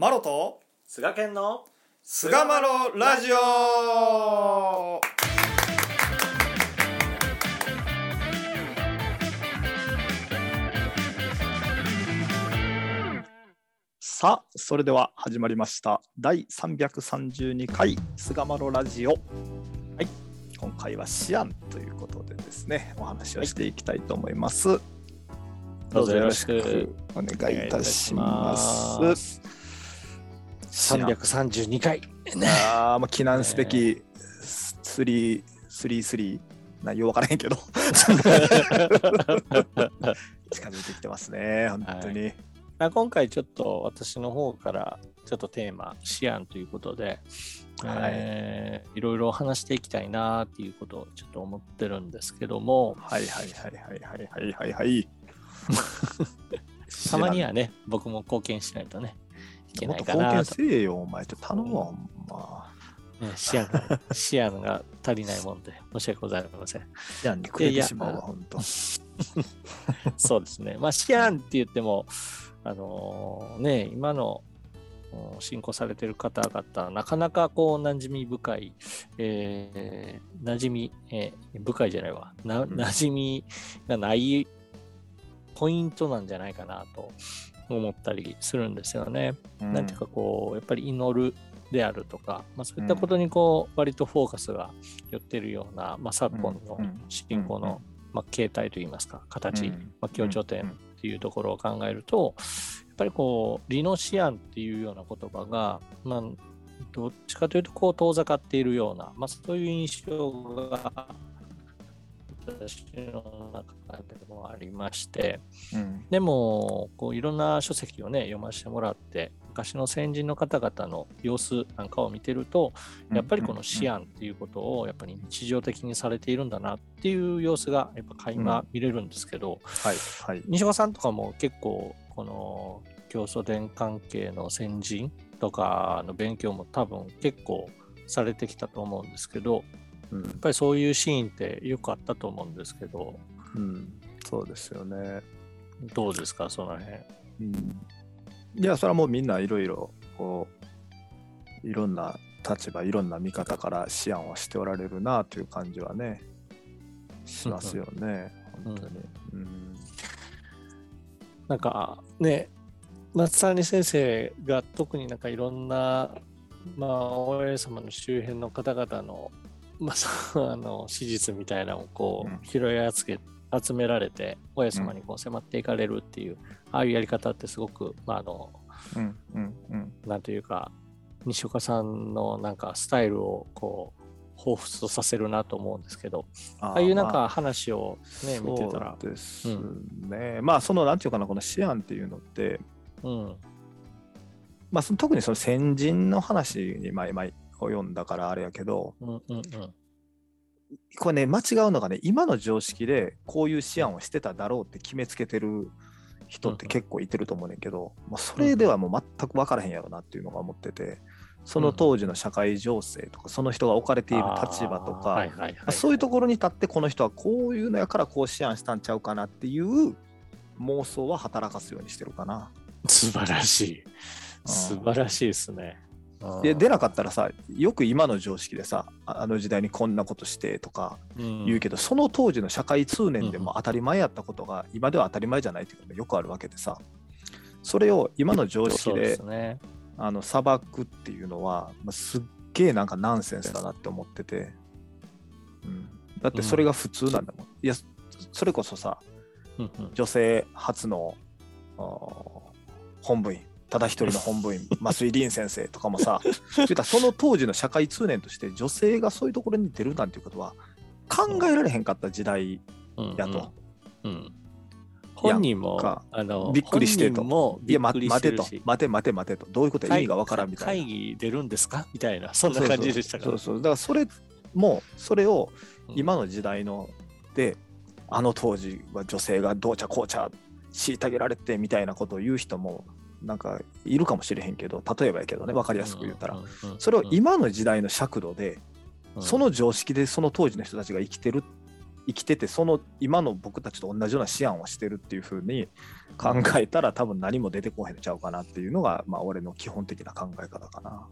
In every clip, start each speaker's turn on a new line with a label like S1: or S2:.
S1: マロと
S2: 菅健の
S1: 菅マロラジオ。
S3: さあそれでは始まりました。第332回菅マロラジオ。はい今回はシアンということでですねお話をしていきたいと思います、
S2: どうぞよろしく。
S3: お願いいたします
S2: 332回。
S3: あーまあ記念すべき3 3なよう分からへんけど。近づいてきてますね本当に、
S2: あ今回ちょっと私の方からちょっとテーマ「シアン」ということで、
S3: はい。
S2: えーいろいろ話していきたいなっていうことをちょっと思ってるんですけども。
S3: はいはいはいはいはいはいはいはい。
S2: たまにはね僕も貢献しないとねいけない
S3: と貢献
S2: かなと、
S3: せえよ、お前。っと頼むわ、ほんま。
S2: ね、シアンがシアンが足りないもんで申し訳ございません
S3: やんにくれてしまうわ、ほんと。
S2: そうですね。まあ、シアンって言っても、あのーね、今のうん信仰されてる方々、なかなかこう、馴染み深い、えー、馴染み、えー深いじゃないわ、な
S3: うん
S2: 馴染みがないポイントなんじゃないかなと思ったりするんですよね。なんていうかこう、やっぱり祈るであるとか、まあ、そういったことにこう、割とフォーカスが寄ってるような、まあ、昨今の
S3: うん。
S2: 信仰の、まあ、形態といいますか、形、
S3: うん。
S2: まあ、強調点っていうところを考えると、やっぱりこう、リノシアンっていうような言葉が、まあ、どっちかというと、こう、遠ざかっているような、まあ、そういう印象が、私の中でもありまして、
S3: うん。
S2: でも、こういろんな書籍をね、読ませてもらって、昔の先人の方々の様子なんかを見てると、やっぱりこのシアンっていうことをやっぱり日常的にされているんだなっていう様子がやっぱ垣間見れるんですけど、
S3: はい、はい。
S2: 西岡さんとかも結構この教祖伝関係の先人とかの勉強も多分結構されてきたと思うんですけど、
S3: うん
S2: やっぱりそういうシーンってよくあったと思うんですけど、
S3: うん、そうですよね。
S2: どうですか、その辺？
S3: うんいや、それはもうみんないろいろ、こう、いろんな立場、いろんな見方から思案はしておられるなという感じはね、しますよね、本当に。うん
S2: なんかね、松谷先生が特になんかいろんな、まあ、大江様の周辺の方々の、まあ、あの史実みたいなのをこう、
S3: うん。
S2: 拾い集め集められて、大江様にこう迫っていかれるっていう、ああいうやり方ってすごく、まあ、あの、
S3: うんうんうん。
S2: なんというか、西岡さんのなんかスタイルをこう、彷彿とさせるなと思うんですけど、
S3: あ
S2: ああいうなん
S3: ま
S2: か話をね、見てたら、
S3: そうですね。まあ、その、なんていうかな、この思案っていうのって、
S2: うん、
S3: まあ、その特にその先人の話に前々を読んだからあれやけど、
S2: うん、うん、うん。
S3: これね、間違うのがね、今の常識でこういう思案をしてただろうって決めつけてる人って結構いてると思うねんけど、まあ、それではもう全く分からへんやろなっていうのが思ってて、その当時の社会情勢とか、その人が置かれている立場とか、
S2: はいはい
S3: そういうところに立って、この人はこういうのやからこう思案したんちゃうかなっていう妄想は働かすようにしてるかな。
S2: 素晴らしい。
S3: うん
S2: 素晴らしいですね。
S3: で出なかったらさ、よく今の常識でさ、ああの時代にこんなことしてとか、言
S2: 言
S3: うけど、その当時の社会通念でも当たり前やったことが今では当たり前じゃないっていうのがよくあるわけでさそれを今の常識
S2: でね。
S3: あの裁くっていうのは、まあ、すっげえなんかナンセンスだなって思ってて、うん、だってそれが普通なんだもん、いやそれこそさ
S2: うんうん。
S3: 女性初の本部員ただ一人の本部員増井凛先生とかもさその当時の社会通念として女性がそういうところに出るなんていうことは考えられへんかった時代
S2: うん
S3: やと。
S2: うん。うん本人も
S3: か
S2: あの
S3: びっくりしてと。
S2: も
S3: いや、待てと。待て待て待てと、どういうこと？や意味がわからんみたい
S2: 会
S3: な。
S2: 議出るんですか？みたいな、そんな感じでしたか？ら。
S3: そうそう。そうだからそれも、それを
S2: うん。
S3: 今の時代ので、あの当時は女性がどうちゃこうちゃ虐げられてみたいなことを言う人も、なんかいるかもしれへんけど、例えばやけどね、わかりやすく言ったら、それを今の時代の尺度で、
S2: うん。
S3: その常識でその当時の人たちが生きてる生きててその今の僕たちと同じような思案をしてるっていうふうに考えたら多分何も出てこへんちゃうかなっていうのが、まあ、俺の基本的な考え方かな。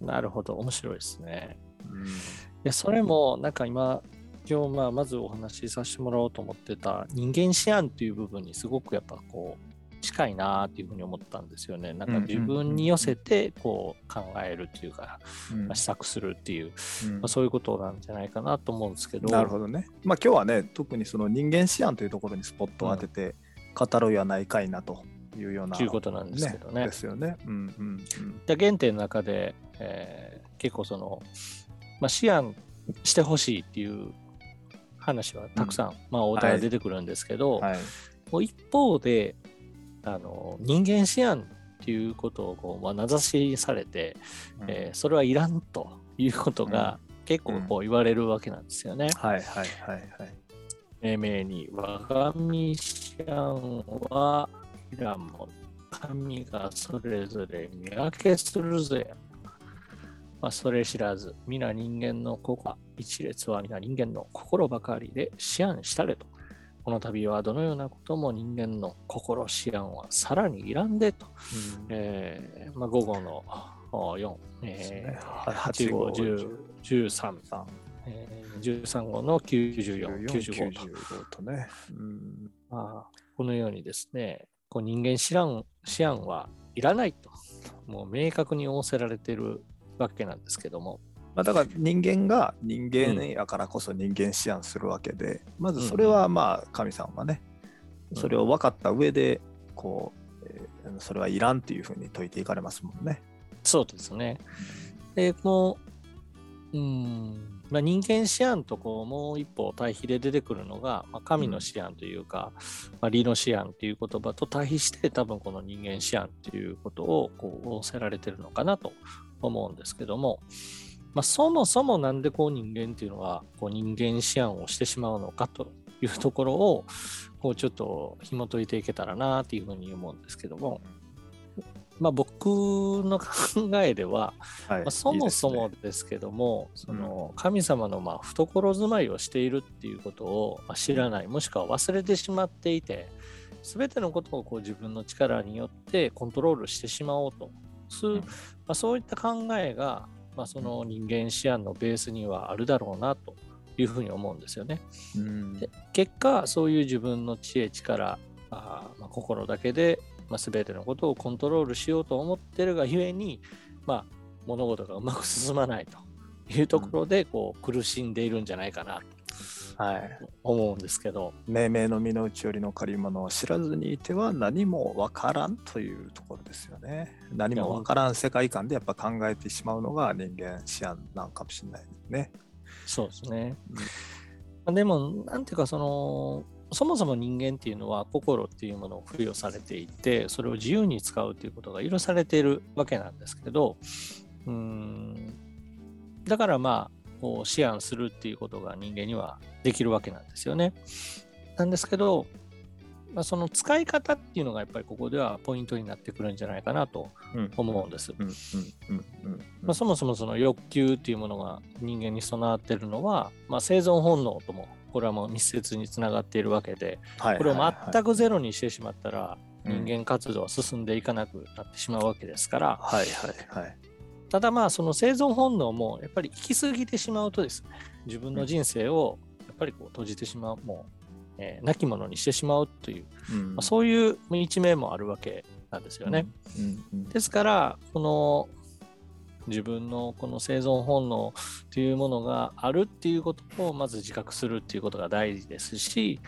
S2: なるほど、面白いですね。
S3: うん。
S2: いや、それもなんか今、今日まあまずお話しさせてもらおうと思ってた人間思案っていう部分にすごくやっぱこう近いなっていうふうに思ったんですよね。なんか自分に寄せてこう考えるっていうか、
S3: うん
S2: まあ試作するっていう、
S3: うん
S2: まあ、そういうことなんじゃないかなと思うんですけど。
S3: なるほどね。まあ今日はね特にその人間思案というところにスポットを当てて語るやないかいなというような、
S2: ということなんですけどね。
S3: ですよね。うんうんうん
S2: で原点の中で、えー結構その、まあ、思案してほしいっていう話はたくさん、まあ、お題が出てくるんですけど、
S3: はい。
S2: もう一方であの人間思案っていうことをこう、まあ、名指しされて、えーそれはいらんということが結構こう言われるわけなんですよね。
S3: はいはいはいはい。
S2: 命名に我が身思案はいらんもの神がそれぞれ見分けするぜ。まあ、それ知らず、皆人間の心、一列は皆人間の心ばかりで思案したれと。この度はどのようなことも人間の心思案はさらにいらんでと。えーまあ、午後のお4、えー、8号、10、13、
S3: さん
S2: えー、13号の94、95と。
S3: 95とね。うん。
S2: まあ、このようにですね、こう人間思案思案はいらないと、もう明確に仰せられているわけなんですけども、
S3: まあ、だから人間が人間やからこそ人間思案するわけで、まずそれはまあ神さんはね、
S2: うん。
S3: それを分かった上でこう、えーそれはいらんっていうふうに説いていかれますもんね。
S2: そうですね。で、この、うん、まあ、人間思案とこうもう一歩対比で出てくるのが、まあ、神の思案というか、まあ、理の思案っていう言葉と対比して、多分この人間思案っていうことをこう仰せられてるのかなと思うんですけども、まあ、そもそもなんでこう人間っていうのはこう人間思案をしてしまうのかというところをこうちょっと紐解いていけたらなっていうふうに思うんですけども、まあ、僕の考えでは、
S3: はい。
S2: まあ、そもそもですけどもその神様のまあ懐住まいをしているっていうことをまあ知らないもしくは忘れてしまっていて全てのことをこう自分の力によってコントロールしてしまおうとする、
S3: うん。
S2: まあ、そういった考えが、まあ、その人間思案のベースにはあるだろうなというふうに思うんですよ
S3: ね。うん
S2: で結果そういう自分の知恵力あーまあ、心だけで、まあ、全てのことをコントロールしようと思ってるがゆえに、まあ、物事がうまく進まないというところでこう苦しんでいるんじゃないかな
S3: はい、
S2: と思うんですけど、
S3: 命名の身の内よりの借り物を知らずにいては何もわからんというところですよね。何もわからん世界観でやっぱ考えてしまうのが人間思案なんかもしれないね。
S2: そうですね。
S3: うん
S2: まあでもなんていうかそのそもそも人間っていうのは心っていうものを付与されていてそれを自由に使うということが許されているわけなんですけどうーんだからまあこう思案するっていうことが人間にはできるわけなんですよね。なんですけど、まあ、その使い方っていうのがやっぱりここではポイントになってくるんじゃないかなと
S3: うん
S2: 思うんです。
S3: うんうんうんうん
S2: まあ、そもそもその欲求っていうものが人間に備わっているのは、まあ、生存本能ともこれはもう密接につながっているわけで
S3: はい
S2: これを
S3: はい
S2: 全くゼロにしてしまったら
S3: うん
S2: 人間活動は進んでいかなくなってしまうわけですから
S3: はいはいはい。
S2: ただまあその生存本能もやっぱり行き過ぎてしまうとですね自分の人生をやっぱりこう閉じてしまうもう、えー亡き者にしてしまうという、
S3: うん
S2: まあ、そういう一面もあるわけなんですよね。。
S3: うんうん
S2: ですから、この自分のこの生存本能というものがあるっていうことをまず自覚するっていうことが大事ですし、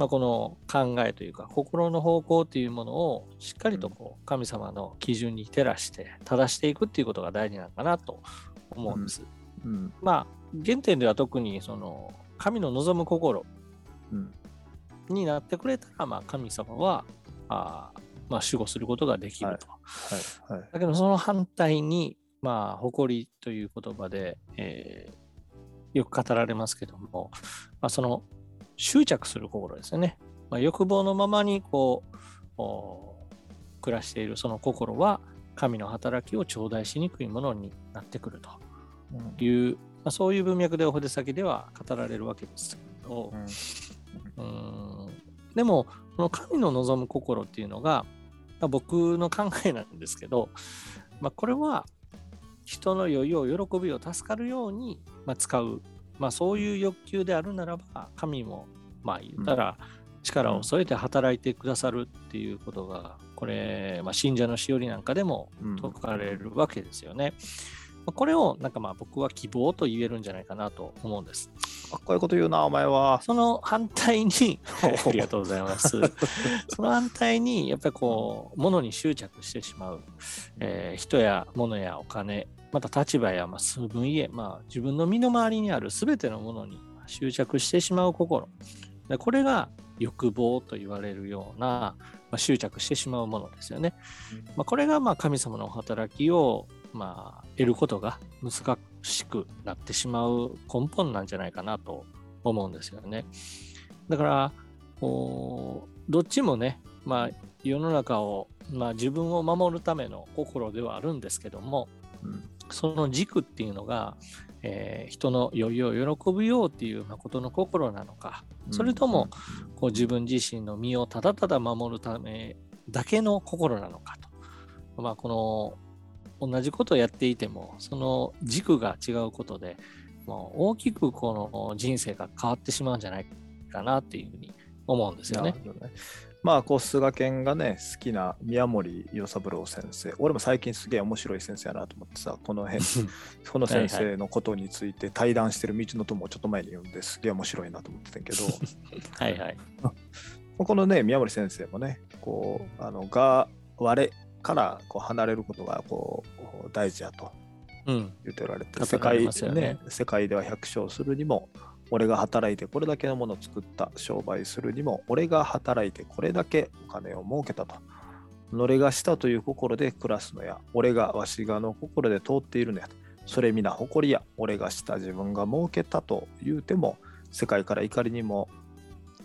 S2: まあ、この考えというか心の方向というものをしっかりとこう神様の基準に照らして正していくっていうことが大事なのかなと思うんです。
S3: うん。
S2: まあ原点では特にその神の望む心
S3: うん。
S2: になってくれたら、まあ、神様はあーまあ、守護することができると。
S3: はい。はい。
S2: だけどその反対に、まあ、誇りという言葉で、えーよく語られますけども、まあ、その執着する心ですよね。まあ、欲望のままにこうお暮らしているその心は神の働きを頂戴しにくいものになってくるという、まあ、そういう文脈でお筆先では語られるわけですけれどど、うん。でもこの神の望む心っていうのが僕の考えなんですけど、まあ、これは人の余裕を喜びを助かるように、まあ、使う、まあ、そういう欲求であるならば神もまあ言ったら力を添えて働いてくださるっていうことがこれ、まあ、信者のしおりなんかでも説かれるわけですよね。これをなんかまあ僕は希望と言えるんじゃないかなと思うんです。
S3: かっこいいこと言うな、お前は。
S2: その反対にありがとうございます。その反対に、やっぱりこう、物に執着してしまう、えー、人や物やお金、また立場や、まあ、数分家、まあ、自分の身の回りにある全てのものに執着してしまう心。でこれが欲望と言われるような、まあ、執着してしまうものですよね。まあ、これがまあ神様の働きをまあ、得ることが難しくなってしまう根本なんじゃないかなと思うんですよね。だからどっちもね、まあ、世の中を、まあ、自分を守るための心ではあるんですけども、うん、その軸っていうのが、えー、人の余裕を喜ぶようっていう誠の心なのか。それともこう自分自身の身をただただ守るためだけの心なのかと、まあ、この同じことをやっていても、その軸が違うことで、もう大きくこの人生が変わってしまうんじゃないかなっていうふうに思うんですよね。ね
S3: まあ、こう、菅健がね、好きな宮森与三郎先生、俺も最近すげえ面白い先生やなと思ってさ、この辺、この先生のことについて対談してる道の友をちょっと前に読んですげえ面白いなと思ってたけど、
S2: はいはい。
S3: このね、宮森先生もね、こう、あの、が、我からこう離れることがこう大事やと言っておられて、うん、世界ね、ね、世界では百姓するにも俺が働いてこれだけのものを作った商売するにも俺が働いてこれだけお金を儲けたと。己がしたという心で暮らすのや俺がわしがの心で通っているのやそれ皆誇りや俺がした自分が儲けたと言うても世界から怒りにも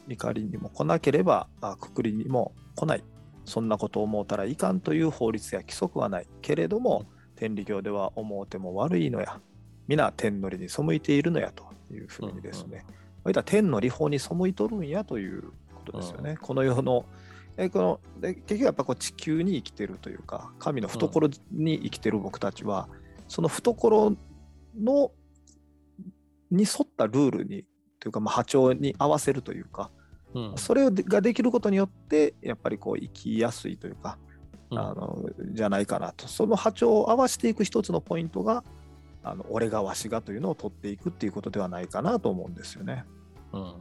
S3: 怒りにも来なければあくくりにも来ない。そんなことを思うたらいかんという法律や規則はない。けれども天理教では思うても悪いのや。皆天の理に背いているのやというふうにですね、うんうん、天の理法に背いとるんやということですよね、うん、この世のえこので結局やっぱこう地球に生きてるというか神の懐に生きてる僕たちは、うん、その懐のに沿ったルールにというか、まあ、波長に合わせるというか、うん、それができることによってやっぱりこう生きやすいというか、うん、あのじゃないかなと。その波長を合わせていく一つのポイントがあの俺がわしがというのを取っていくっていうことではないかなと思うんですよね。
S2: うん、うん、い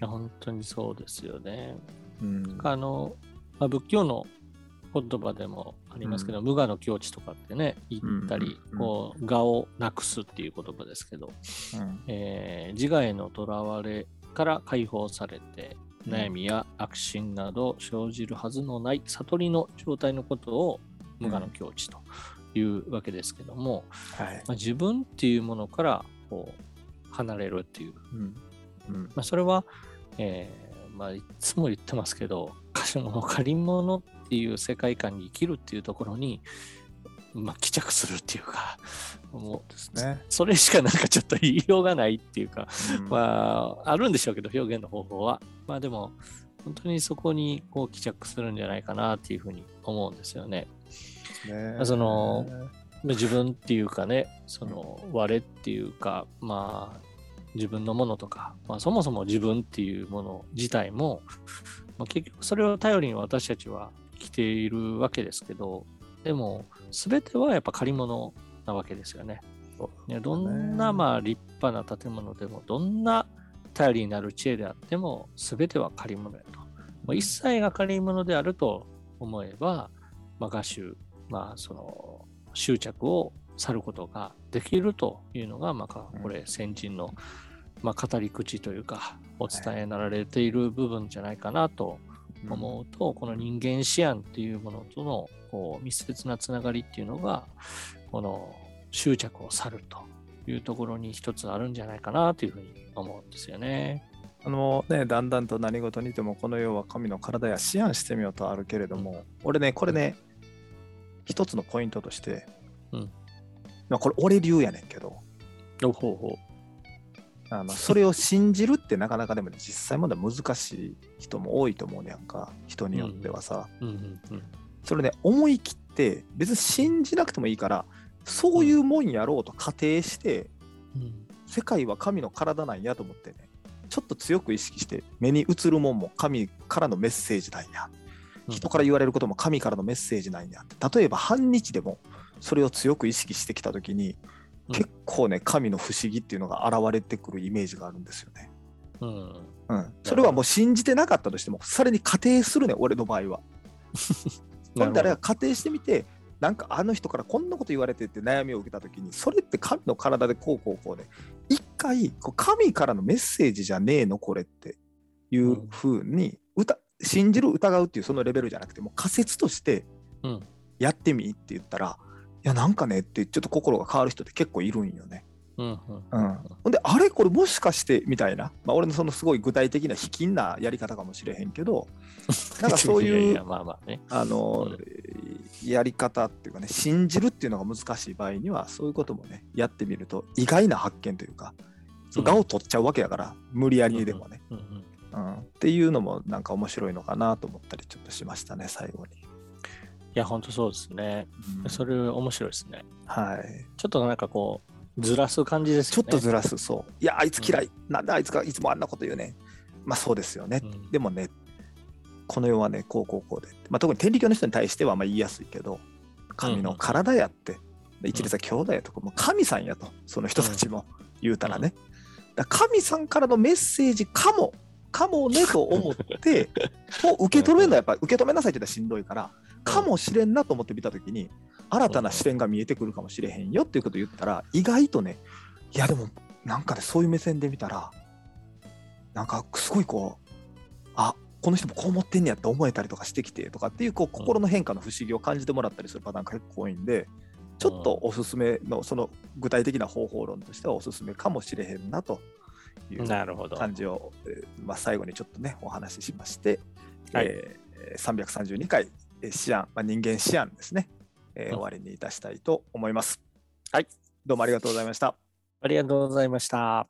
S2: や本当にそうですよね。うん、あの、まあ、仏教の言葉でもありますけど、うん、無我の境地とかってね言ったり、うん、こう我をなくすっていう言葉ですけど、うん、えー、自我へのとらわれから解放されて悩みや悪心など生じるはずのない悟りの状態のことを無我の境地というわけですけども、うんはい、まあ、自分っていうものからこう離れるっていう、うん。うん、まあ、それは、えーまあ、いつも言ってますけど歌手の借り物っていう世界観に生きるっていうところにまあ、帰着するっていうか、もうですね、それしかなんかちょっと言いようがないっていうか、うん、まあ、あるんでしょうけど、表現の方法は。まあでも、本当にそこにこう帰着するんじゃないかなっていうふうに思うんですよね。ねその自分っていうかね、その我っていうか、まあ、自分のものとか、まあ、そもそも自分っていうもの自体も、まあ、結局それを頼りに私たちは生きているわけですけど、でも、全てはやっぱ借り物なわけですよね。ねどんなまあ立派な建物でも、どんな頼りになる知恵であっても、全ては借り物やと。もう一切が借り物であると思えば、まあ、画集、まあ、その執着を去ることができるというのが、まあ、これ先人の、まあ、語り口というか、お伝えになられている部分じゃないかなと思うと、この人間思案っていうものとのこう密接なつながりっていうのが、この執着を去るというところに一つあるんじゃないかなというふうに思うんですよね。
S3: あのね、だんだんと何事にてもこの世は神の体や思案してみようとあるけれども、うん、俺ね、これね、一つのポイントとして、うん、まあこれ俺流やねんけど、
S2: ほうほう。
S3: あのそれを信じるってなかなかでも、ね、実際まだ難しい人も多いと思うねやんか人によってはさ、
S2: うんうんうん。
S3: それね思い切って別に信じなくてもいいからそういうもんやろうと仮定して
S2: うん。
S3: 世界は神の体なんやと思ってねちょっと強く意識して目に映るもんも神からのメッセージなんや。人から言われることも神からのメッセージなんや。って例えば半日でもそれを強く意識してきた時に
S2: うん。
S3: 結構ね神の不思議っていうのが現れてくるイメージがあるんですよね。
S2: うん。
S3: うん、それはもう信じてなかったとしてもそれに仮定するね俺の場合は。ほんだら仮定してみてなんかあの人からこんなこと言われてって悩みを受けた時にそれって神の体でこうこうこうで一回こう神からのメッセージじゃねえのこれっていうふうに疑信じる疑うっていうそのレベルじゃなくてもう仮説として
S2: うん
S3: やってみって言ったら、いやなんかねってちょっと心が変わる人って結構いるんよね。ほんであれこれもしかしてみたいな、まあ、俺のそのすごい具体的な卑近なやり方かもしれへんけど なんかそういう
S2: あまあね。
S3: あの、
S2: うん
S3: やり方っていうかね信じるっていうのが難しい場合にはそういうこともねやってみると意外な発見というかそう
S2: うん。
S3: 我を取っちゃうわけやから、無理やりでもね、
S2: うんうん
S3: うんっていうのもなんか面白いのかなと思ったりちょっとしましたね最後に、
S2: いや、本当そうですね。
S3: うん。
S2: それ面白いですね。
S3: はい。
S2: ちょっとなんかこう、ずらす感じですよね。
S3: ちょっとずらすそう。いやあいつ嫌い、なんであいつがいつもあんなこと言うねん。まあそうですよね、
S2: うん。
S3: でもねこの世はねこうこうこうで、まあ、特に天理教の人に対してはまあ言いやすいけど神の体やって、で一律は兄弟やとかもう神さんやとその人たちも言うたらね、ら神さんからのメッセージかもかもねと思って を受け止めるのはやっぱ受け止めなさいって言ったらしんどいからかもしれんなと思って見た時に新たな視点が見えてくるかもしれへんよっていうことを言ったら意外とねいやでもなんかねそういう目線で見たらなんかすごいこうあこの人もこう思ってんねやって思えたりとかしてきてとかっていうこう心の変化の不思議を感じてもらったりするパターンが結構多いんでちょっとおすすめのその具体的な方法論としてはおすすめかもしれへんなという。感じを、えーまあ、最後にちょっとねお話ししまして、
S2: はい
S3: えー332回えー思案、まあ、人間思案ですね、えー
S2: うん
S3: 終わりにいたしたいと思います。
S2: はい。
S3: どうもありがとうございました。
S2: ありがとうございました。